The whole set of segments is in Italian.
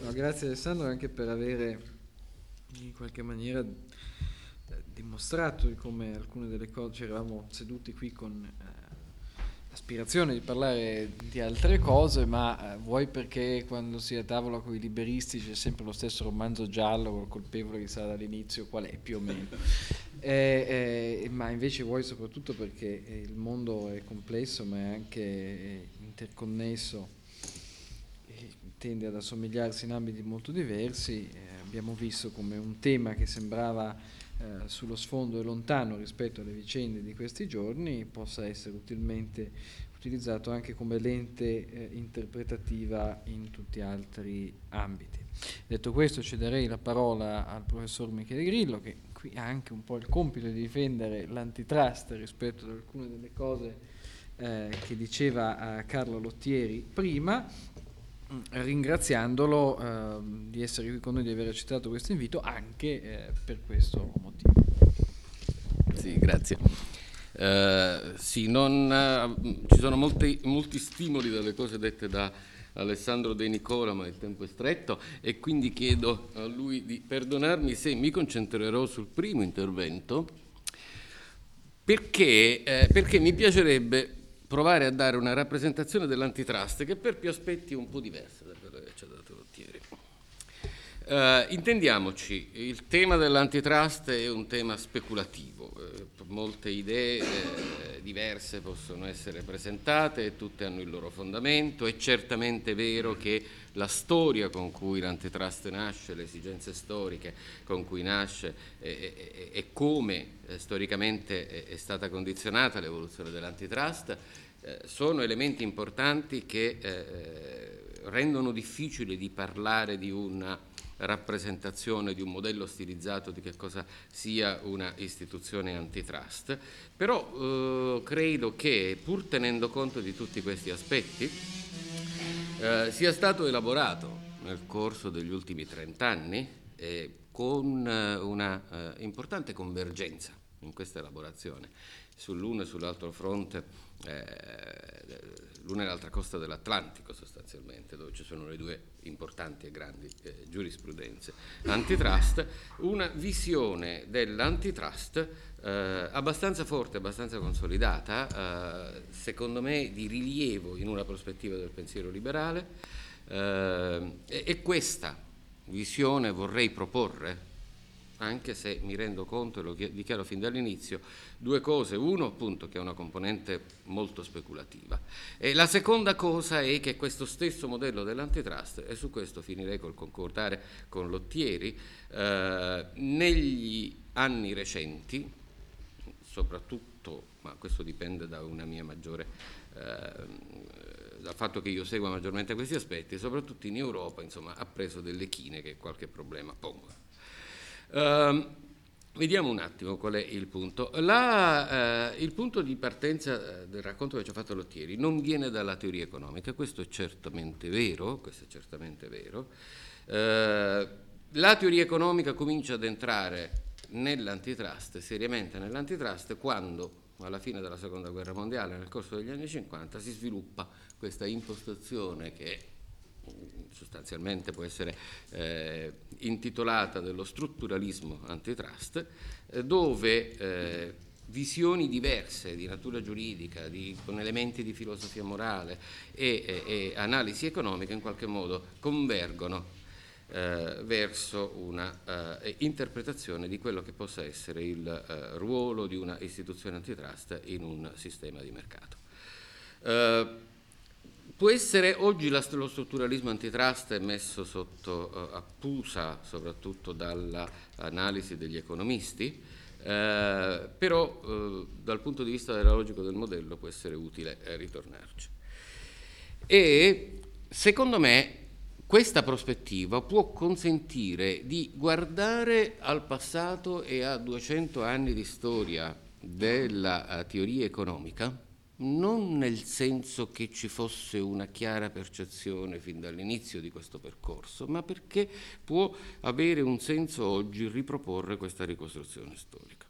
No, grazie Alessandro anche per avere in qualche maniera eh, dimostrato come alcune delle cose, ci eravamo seduti qui con eh, l'aspirazione di parlare di altre cose, ma eh, vuoi perché quando si è a tavola con i liberisti c'è sempre lo stesso romanzo giallo col colpevole che sa dall'inizio qual è più o meno. Eh, eh, ma invece vuoi soprattutto perché eh, il mondo è complesso ma è anche interconnesso tende ad assomigliarsi in ambiti molto diversi. Eh, abbiamo visto come un tema che sembrava eh, sullo sfondo e lontano rispetto alle vicende di questi giorni possa essere utilmente utilizzato anche come lente interpretativa in tutti altri ambiti. Detto questo cederei la parola al professor Michele Grillo che qui ha anche un po' il compito di difendere l'antitrust rispetto ad alcune delle cose eh, che diceva eh, Carlo Lottieri prima, ringraziandolo eh, di essere qui con noi, di aver accettato questo invito anche eh, per questo motivo. Sì, grazie. Uh, sì, non, uh, ci sono molti, molti, stimoli dalle cose dette da Alessandro De Nicola, ma il tempo è stretto e quindi chiedo a lui di perdonarmi se mi concentrerò sul primo intervento, perché, eh, perché mi piacerebbe provare a dare una rappresentazione dell'antitrust che per più aspetti è un po' diversa da quella che ci ha dato Lottieri. Uh, intendiamoci, il tema dell'antitrust è un tema speculativo, eh, molte idee eh, diverse possono essere presentate e tutte hanno il loro fondamento, è certamente vero che la storia con cui l'antitrust nasce, le esigenze storiche con cui nasce e, come eh, storicamente è, stata condizionata l'evoluzione dell'antitrust eh, sono elementi importanti che rendono difficile di parlare di una rappresentazione di un modello stilizzato di che cosa sia una istituzione antitrust, però eh, credo che pur tenendo conto di tutti questi aspetti eh, sia stato elaborato nel corso degli ultimi 30 anni eh, con una eh, importante convergenza in questa elaborazione. Sull'uno e sull'altro fronte eh, l'una e l'altra costa dell'Atlantico sostanzialmente, dove ci sono le due importanti e grandi eh, giurisprudenze. Antitrust, una visione dell'antitrust eh, abbastanza forte, abbastanza consolidata, eh, secondo me di rilievo in una prospettiva del pensiero liberale eh, e, e questa visione vorrei proporre anche se mi rendo conto e lo dichiaro fin dall'inizio, due cose. Uno, appunto, che è una componente molto speculativa. E la seconda cosa è che questo stesso modello dell'antitrust, e su questo finirei col concordare con Lottieri, eh, negli anni recenti, soprattutto, ma questo dipende da una mia maggiore... Eh, dal fatto che io segua maggiormente questi aspetti, soprattutto in Europa, insomma, ha preso delle chine che qualche problema pongono. Uh, vediamo un attimo qual è il punto. La, uh, il punto di partenza eh, del racconto che ci ha fatto Lottieri non viene dalla teoria economica, questo è certamente vero, questo è certamente vero. Uh, la teoria economica comincia ad entrare nell'antitrust, seriamente nell'antitrust, quando alla fine della seconda guerra mondiale, nel corso degli anni 50, si sviluppa questa impostazione che sostanzialmente può essere eh, intitolata dello strutturalismo antitrust, eh, dove eh, visioni diverse di natura giuridica, di, con elementi di filosofia morale e, e, e analisi economica in qualche modo convergono eh, verso una eh, interpretazione di quello che possa essere il ruolo di una istituzione antitrust in un sistema di mercato. Eh, Può essere oggi lo strutturalismo antitrust è messo sotto uh, accusa soprattutto dall'analisi degli economisti, eh, però eh, dal punto di vista della logica del modello può essere utile eh, ritornarci. E secondo me questa prospettiva può consentire di guardare al passato e a 200 anni di storia della uh, teoria economica non nel senso che ci fosse una chiara percezione fin dall'inizio di questo percorso, ma perché può avere un senso oggi riproporre questa ricostruzione storica.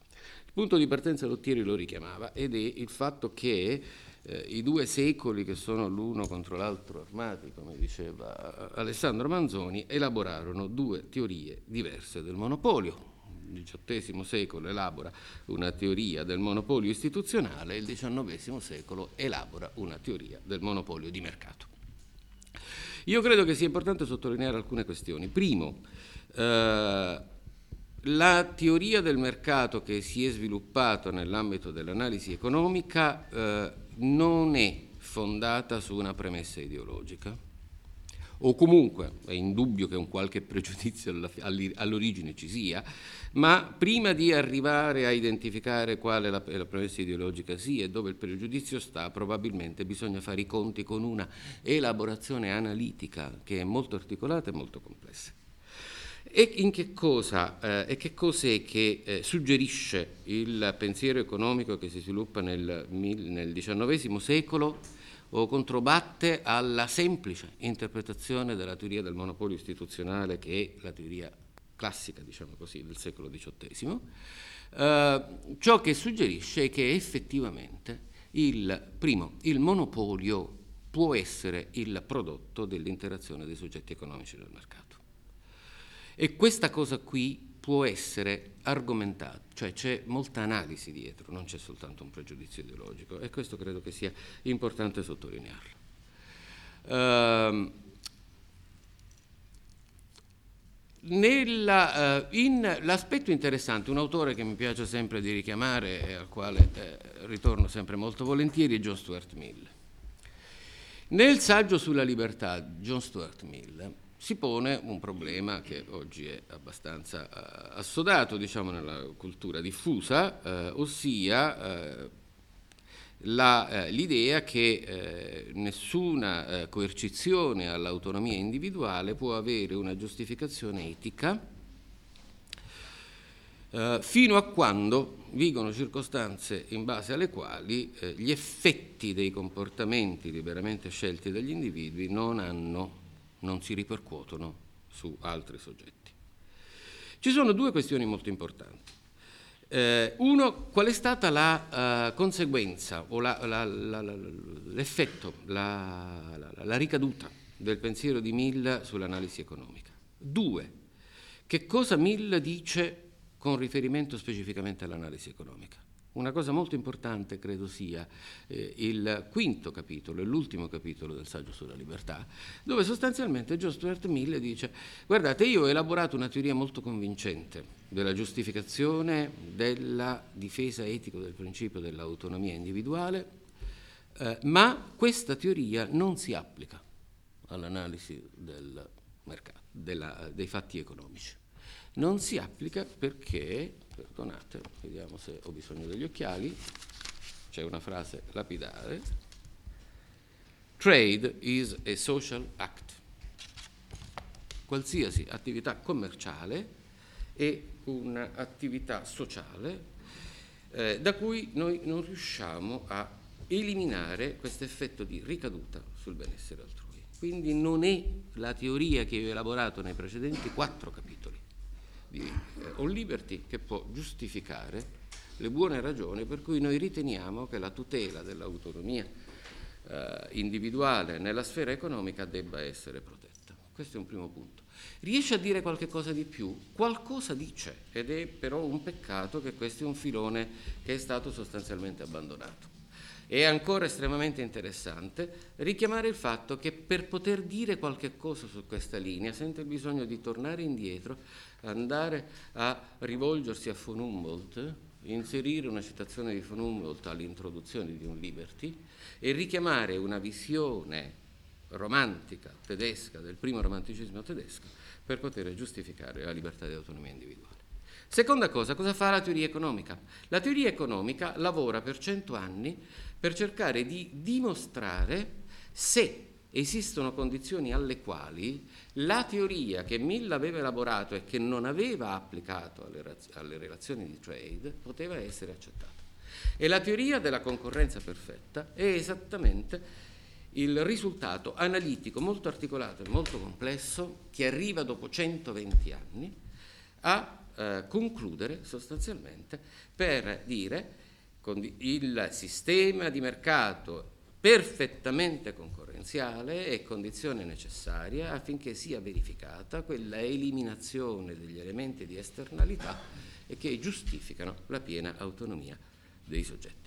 Il punto di partenza Lottieri lo richiamava ed è il fatto che eh, i due secoli che sono l'uno contro l'altro armati, come diceva Alessandro Manzoni, elaborarono due teorie diverse del monopolio. XVIII secolo elabora una teoria del monopolio istituzionale, il XIX secolo elabora una teoria del monopolio di mercato. Io credo che sia importante sottolineare alcune questioni. Primo, eh, la teoria del mercato che si è sviluppata nell'ambito dell'analisi economica eh, non è fondata su una premessa ideologica, o comunque è indubbio che un qualche pregiudizio all'origine ci sia, ma prima di arrivare a identificare quale la, la premessa ideologica sia e dove il pregiudizio sta, probabilmente bisogna fare i conti con una elaborazione analitica che è molto articolata e molto complessa. E in che cosa eh, e che cos'è che eh, suggerisce il pensiero economico che si sviluppa nel, nel XIX secolo o controbatte alla semplice interpretazione della teoria del monopolio istituzionale che è la teoria classica, diciamo così, del secolo XVIII, eh, ciò che suggerisce è che effettivamente il, primo, il monopolio può essere il prodotto dell'interazione dei soggetti economici nel mercato. E questa cosa qui può essere argomentata, cioè c'è molta analisi dietro, non c'è soltanto un pregiudizio ideologico e questo credo che sia importante sottolinearlo. Uh, nella, uh, in, l'aspetto interessante, un autore che mi piace sempre di richiamare e al quale eh, ritorno sempre molto volentieri è John Stuart Mill. Nel saggio sulla libertà, John Stuart Mill si pone un problema che oggi è abbastanza uh, assodato diciamo, nella cultura diffusa, uh, ossia uh, la, l'idea che nessuna coercizione all'autonomia individuale può avere una giustificazione etica fino a quando vigono circostanze in base alle quali gli effetti dei comportamenti liberamente scelti dagli individui non hanno non si ripercuotono su altri soggetti. Ci sono due questioni molto importanti. Eh, uno, qual è stata la uh, conseguenza o la, la, la, l'effetto, la, ricaduta del pensiero di Mill sull'analisi economica? Due, che cosa Mill dice con riferimento specificamente all'analisi economica? Una cosa molto importante credo sia eh, il quinto capitolo, l'ultimo capitolo del saggio sulla libertà, dove sostanzialmente John Stuart Mill dice guardate io ho elaborato una teoria molto convincente della giustificazione della difesa etica del principio dell'autonomia individuale, eh, ma questa teoria non si applica all'analisi del mercato, della, dei fatti economici. Non si applica perché perdonate, vediamo se ho bisogno degli occhiali, c'è una frase lapidare, trade is a social act. Qualsiasi attività commerciale è un'attività sociale eh, da cui noi non riusciamo a eliminare questo effetto di ricaduta sul benessere altrui. Quindi non è la teoria che ho elaborato nei precedenti quattro capitoli di eh, On Liberty che può giustificare le buone ragioni per cui noi riteniamo che la tutela dell'autonomia eh, individuale nella sfera economica debba essere protetta. Questo è un primo punto. Riesce a dire qualche cosa di più? Qualcosa dice ed è però un peccato che questo è un filone che è stato sostanzialmente abbandonato. È ancora estremamente interessante richiamare il fatto che per poter dire qualche cosa su questa linea sente il bisogno di tornare indietro, andare a rivolgersi a von Humboldt, inserire una citazione di von Humboldt all'introduzione di un Liberty e richiamare una visione romantica tedesca, del primo romanticismo tedesco, per poter giustificare la libertà di autonomia individuale. Seconda cosa, cosa fa la teoria economica? La teoria economica lavora per cento anni per cercare di dimostrare se esistono condizioni alle quali la teoria che Mill aveva elaborato e che non aveva applicato alle, alle relazioni di trade poteva essere accettata. E la teoria della concorrenza perfetta è esattamente il risultato analitico molto articolato e molto complesso che arriva dopo 120 anni a eh, concludere sostanzialmente per dire il sistema di mercato perfettamente concorrenziale è condizione necessaria affinché sia verificata quella eliminazione degli elementi di esternalità che giustificano la piena autonomia dei soggetti.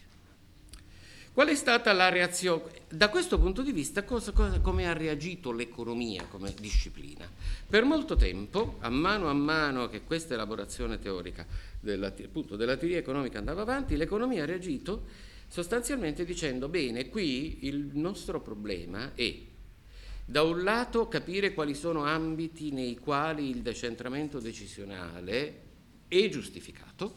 Qual è stata la reazione? Da questo punto di vista, cosa, cosa, come ha reagito l'economia come disciplina? Per molto tempo, a mano a mano che questa elaborazione teorica della, appunto, della teoria economica andava avanti, l'economia ha reagito sostanzialmente dicendo, bene, qui il nostro problema è da un lato capire quali sono ambiti nei quali il decentramento decisionale è giustificato,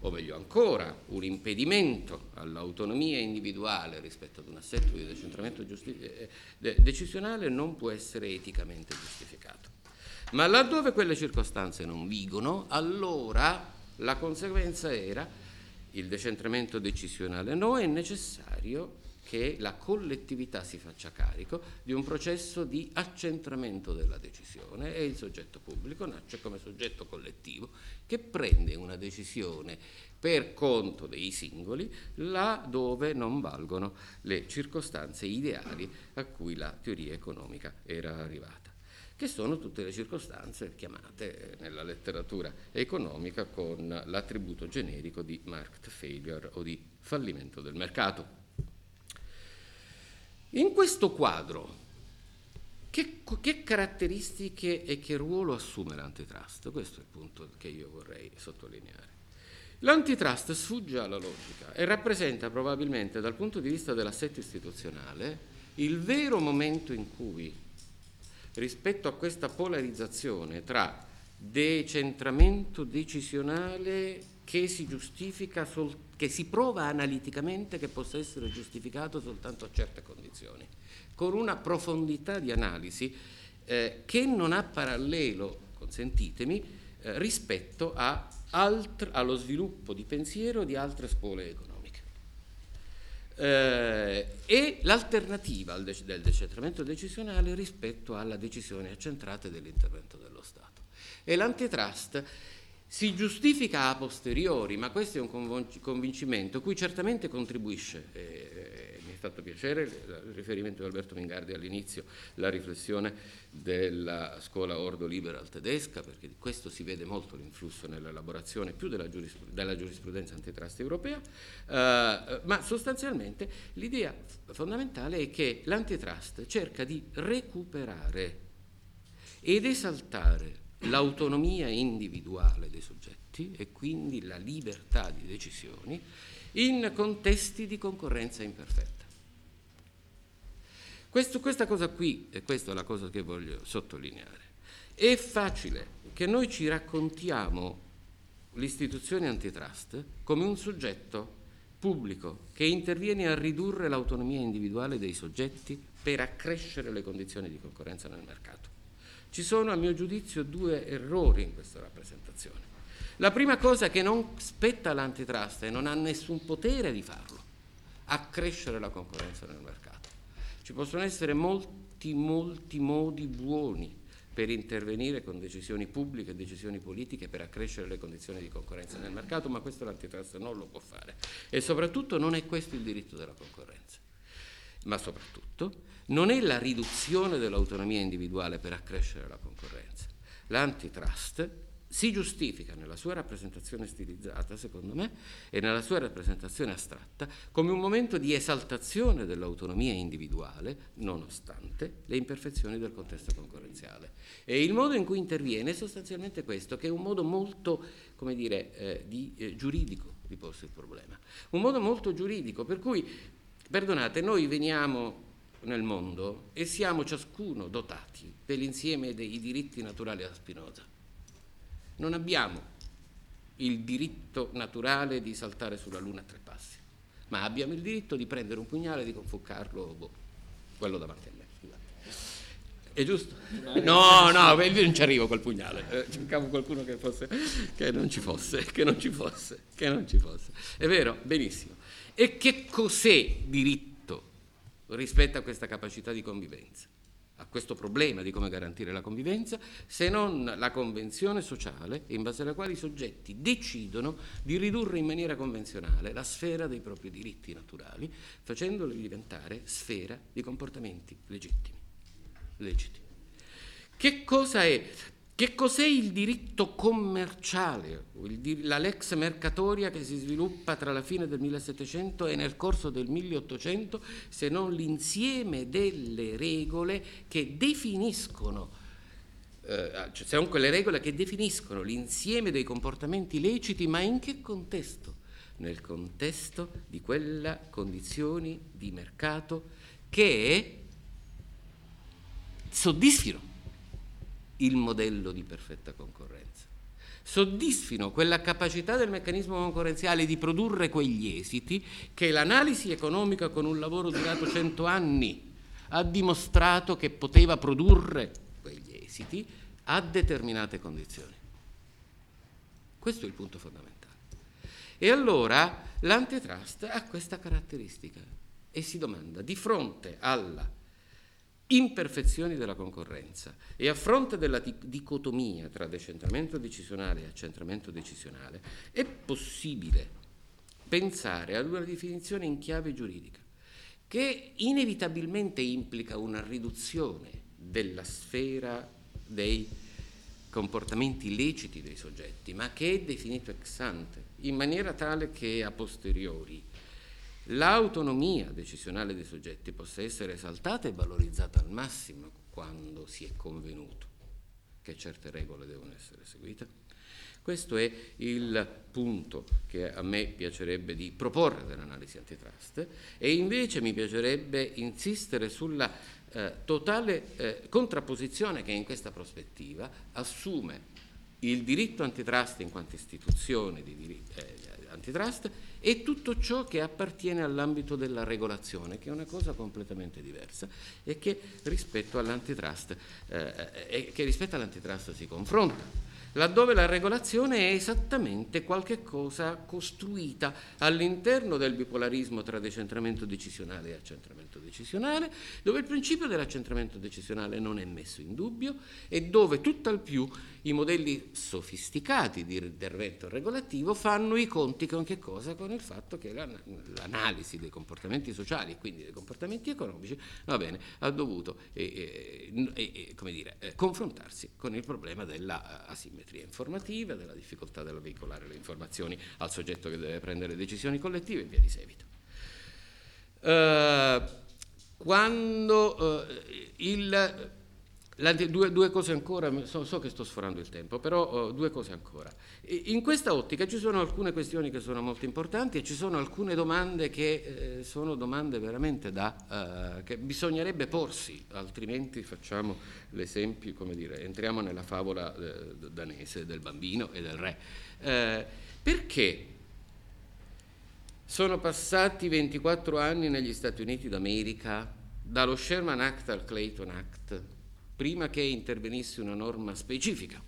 o meglio ancora, un impedimento all'autonomia individuale rispetto ad un assetto di decentramento giusti- eh, de- decisionale non può essere eticamente giustificato. Ma laddove quelle circostanze non vigono, allora la conseguenza era il decentramento decisionale no, è necessario che la collettività si faccia carico di un processo di accentramento della decisione e il soggetto pubblico nasce come soggetto collettivo che prende una decisione per conto dei singoli là dove non valgono le circostanze ideali a cui la teoria economica era arrivata, che sono tutte le circostanze chiamate nella letteratura economica con l'attributo generico di market failure o di fallimento del mercato. In questo quadro, che, che, caratteristiche e che ruolo assume l'antitrust? Questo è il punto che io vorrei sottolineare. L'antitrust sfugge alla logica e rappresenta probabilmente dal punto di vista dell'assetto istituzionale il vero momento in cui, rispetto a questa polarizzazione tra decentramento decisionale che si giustifica soltanto che si prova analiticamente che possa essere giustificato soltanto a certe condizioni, con una profondità di analisi eh, che non ha parallelo, consentitemi, eh, rispetto alt- allo sviluppo di pensiero di altre scuole economiche. Eh, e l'alternativa de- del decentramento decisionale rispetto alla decisione accentrata dell'intervento dello Stato. E l'antitrust si giustifica a posteriori, ma questo è un convincimento cui certamente contribuisce, eh, mi è fatto piacere il riferimento di Alberto Mingardi all'inizio, la riflessione della scuola ordo liberal tedesca, perché di questo si vede molto l'influsso nell'elaborazione più della, giurisprudenza, della giurisprudenza antitrust europea, eh, ma sostanzialmente l'idea fondamentale è che l'antitrust cerca di recuperare ed esaltare l'autonomia individuale dei soggetti e quindi la libertà di decisioni in contesti di concorrenza imperfetta. Questo, questa cosa qui, e questa è la cosa che voglio sottolineare, è facile che noi ci raccontiamo l'istituzione antitrust come un soggetto pubblico che interviene a ridurre l'autonomia individuale dei soggetti per accrescere le condizioni di concorrenza nel mercato. Ci sono a mio giudizio due errori in questa rappresentazione. La prima cosa è che non spetta all'antitrust e non ha nessun potere di farlo, accrescere la concorrenza nel mercato. Ci possono essere molti, molti modi buoni per intervenire con decisioni pubbliche e decisioni politiche per accrescere le condizioni di concorrenza nel mercato, ma questo l'antitrust non lo può fare. E soprattutto non è questo il diritto della concorrenza. Ma soprattutto non è la riduzione dell'autonomia individuale per accrescere la concorrenza. L'antitrust si giustifica nella sua rappresentazione stilizzata, secondo me, e nella sua rappresentazione astratta, come un momento di esaltazione dell'autonomia individuale, nonostante le imperfezioni del contesto concorrenziale. E il modo in cui interviene è sostanzialmente questo, che è un modo molto, come dire, eh, di, eh, giuridico di porsi il problema. Un modo molto giuridico, per cui, perdonate, noi veniamo nel mondo e siamo ciascuno dotati dell'insieme dei diritti naturali a Spinoza. Non abbiamo il diritto naturale di saltare sulla luna a tre passi, ma abbiamo il diritto di prendere un pugnale e di confuccarlo, boh, quello davanti a me. È giusto? No, no, io non ci arrivo col pugnale. Eh, cercavo qualcuno che, fosse, che non ci fosse, che non ci fosse, che non ci fosse. È vero? Benissimo. E che cos'è diritto? Rispetto a questa capacità di convivenza. a questo problema di come garantire la convivenza se non la convenzione sociale in base alla quale i soggetti decidono di ridurre in maniera convenzionale la sfera dei propri diritti naturali, facendoli diventare sfera di comportamenti legittimi. Legitimi. Che cosa è? Che cos'è il diritto commerciale, la lex mercatoria che si sviluppa tra la fine del 1700 e nel corso del 1800, se non l'insieme delle regole che definiscono, eh, cioè se non quelle regole che definiscono l'insieme dei comportamenti leciti, ma in che contesto? Nel contesto di quelle condizioni di mercato che soddisfino il modello di perfetta concorrenza. Soddisfino quella capacità del meccanismo concorrenziale di produrre quegli esiti che l'analisi economica con un lavoro durato cento anni ha dimostrato che poteva produrre quegli esiti a determinate condizioni. Questo è il punto fondamentale. E allora l'antitrust ha questa caratteristica e si domanda di fronte alla imperfezioni della concorrenza. E a fronte della dicotomia tra decentramento decisionale e accentramento decisionale è possibile pensare ad una definizione in chiave giuridica che inevitabilmente implica una riduzione della sfera dei comportamenti leciti dei soggetti, ma che è definito ex ante, in maniera tale che a posteriori l'autonomia decisionale dei soggetti possa essere esaltata e valorizzata al massimo quando si è convenuto che certe regole devono essere seguite. Questo è il punto che a me piacerebbe di proporre dell'analisi antitrust e invece mi piacerebbe insistere sulla eh, totale eh, contrapposizione che in questa prospettiva assume il diritto antitrust in quanto istituzione di eh, antitrust e tutto ciò che appartiene all'ambito della regolazione, che è una cosa completamente diversa e che rispetto all'antitrust, eh, che rispetto all'antitrust si confronta laddove la regolazione è esattamente qualche cosa costruita all'interno del bipolarismo tra decentramento decisionale e accentramento decisionale, dove il principio dell'accentramento decisionale non è messo in dubbio e dove tutt'al più i modelli sofisticati di intervento regolativo fanno i conti con? Con il fatto che l'analisi dei comportamenti sociali e quindi dei comportamenti economici bene, ha dovuto eh, eh, dire, eh, confrontarsi con il problema dell'asimmetria informativa, della difficoltà di veicolare le informazioni al soggetto che deve prendere decisioni collettive e via di seguito. Uh, quando uh, il Due, due, cose ancora, so, so, che sto sforando il tempo, però oh, due cose ancora. In questa ottica ci sono alcune questioni che sono molto importanti e ci sono alcune domande che eh, sono domande veramente da, uh, che bisognerebbe porsi, altrimenti facciamo l'esempio, come dire, entriamo nella favola eh, danese del bambino e del re. Eh, perché sono passati 24 anni negli Stati Uniti d'America dallo Sherman Act al Clayton Act? Prima che intervenisse una norma specifica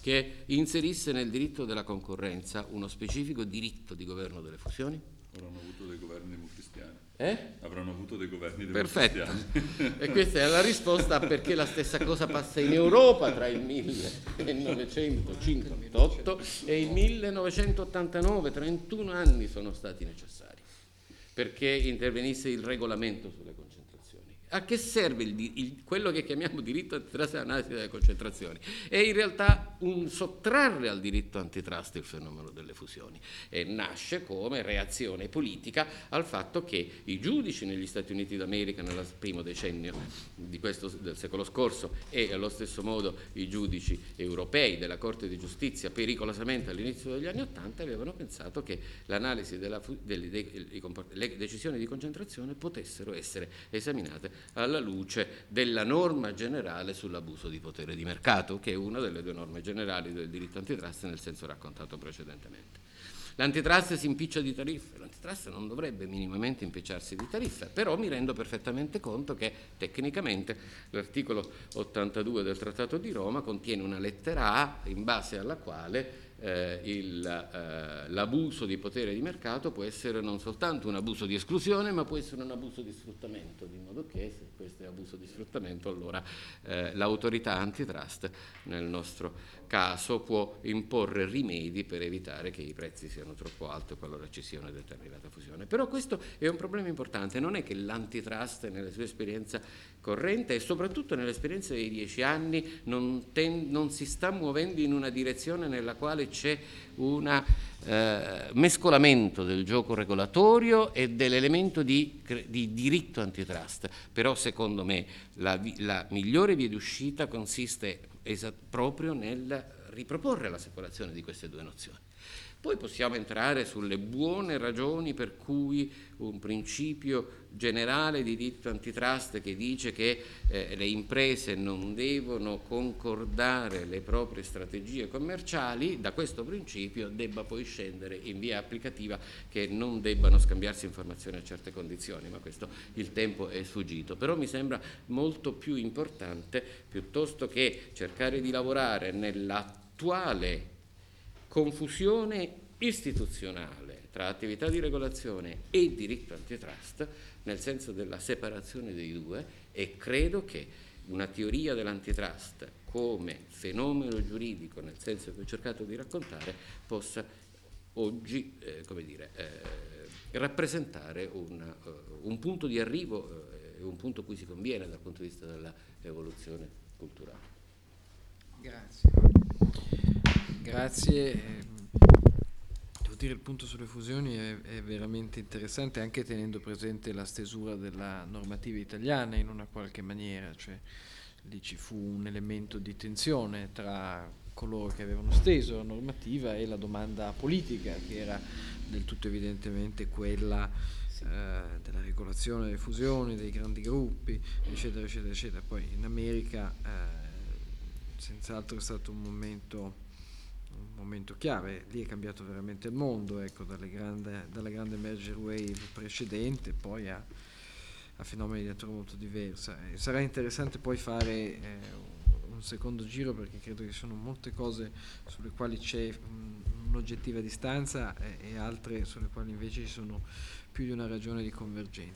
che inserisse nel diritto della concorrenza uno specifico diritto di governo delle fusioni? Avranno avuto dei governi democristiani. Eh? Avranno avuto dei governi Perfetto. e questa è la risposta perché la stessa cosa passa in Europa tra il 1958 e il 1989, 31 anni sono stati necessari perché intervenisse il regolamento sulle concentrazioni a che serve il, il, quello che chiamiamo diritto e analisi delle concentrazioni? È in realtà un sottrarre al diritto antitrust il fenomeno delle fusioni. E nasce come reazione politica al fatto che i giudici negli Stati Uniti d'America nel primo decennio questo, del secolo scorso e allo stesso modo i giudici europei della Corte di Giustizia pericolosamente all'inizio degli anni Ottanta avevano pensato che l'analisi della, delle, dei, le decisioni di concentrazione potessero essere esaminate alla luce della norma generale sull'abuso di potere di mercato, che è una delle due norme generali del diritto antitrust nel senso raccontato precedentemente. L'antitrust si impiccia di tariffe, l'antitrust non dovrebbe minimamente impicciarsi di tariffe, però mi rendo perfettamente conto che tecnicamente l'articolo 82 del Trattato di Roma contiene una lettera A in base alla quale eh, il, eh, l'abuso di potere di mercato può essere non soltanto un abuso di esclusione, ma può essere un abuso di sfruttamento, di modo che se questo è abuso di sfruttamento, allora eh, l'autorità antitrust nel nostro caso può imporre rimedi per evitare che i prezzi siano troppo alti qualora ci sia una determinata fusione. Però questo è un problema importante, non è che l'antitrust nella sua esperienza corrente e soprattutto nell'esperienza dei dieci anni non, ten, non si sta muovendo in una direzione nella quale c'è un eh, mescolamento del gioco regolatorio e dell'elemento di, di diritto antitrust. Però secondo me la, la migliore via d'uscita consiste proprio nel riproporre la separazione di queste due nozioni. Poi possiamo entrare sulle buone ragioni per cui un principio generale di diritto antitrust che dice che eh, le imprese non devono concordare le proprie strategie commerciali, da questo principio debba poi scendere in via applicativa che non debbano scambiarsi informazioni a certe condizioni, ma questo il tempo è sfuggito. Però mi sembra molto più importante, piuttosto che cercare di lavorare nell'attuale confusione istituzionale tra attività di regolazione e diritto antitrust, nel senso della separazione dei due, e credo che una teoria dell'antitrust come fenomeno giuridico, nel senso che ho cercato di raccontare, possa oggi eh, dire, eh, rappresentare un, uh, un, punto di arrivo e uh, un punto cui si conviene dal punto di vista dell'evoluzione culturale. Grazie. Grazie. Devo dire il punto sulle fusioni è, è, veramente interessante anche tenendo presente la stesura della normativa italiana in una qualche maniera, cioè lì ci fu un elemento di tensione tra coloro che avevano steso la normativa e la domanda politica che era del tutto evidentemente quella eh, della regolazione delle fusioni, dei grandi gruppi, eccetera, eccetera, eccetera. Poi in America eh, senz'altro è stato un momento momento chiave, lì è cambiato veramente il mondo, ecco, grande, dalla grande merger wave precedente poi a, a fenomeni di natura molto diversa. E sarà interessante poi fare eh, un secondo giro perché credo che sono molte cose sulle quali c'è un, un'oggettiva distanza e, e altre sulle quali invece ci sono più di una ragione di convergenza.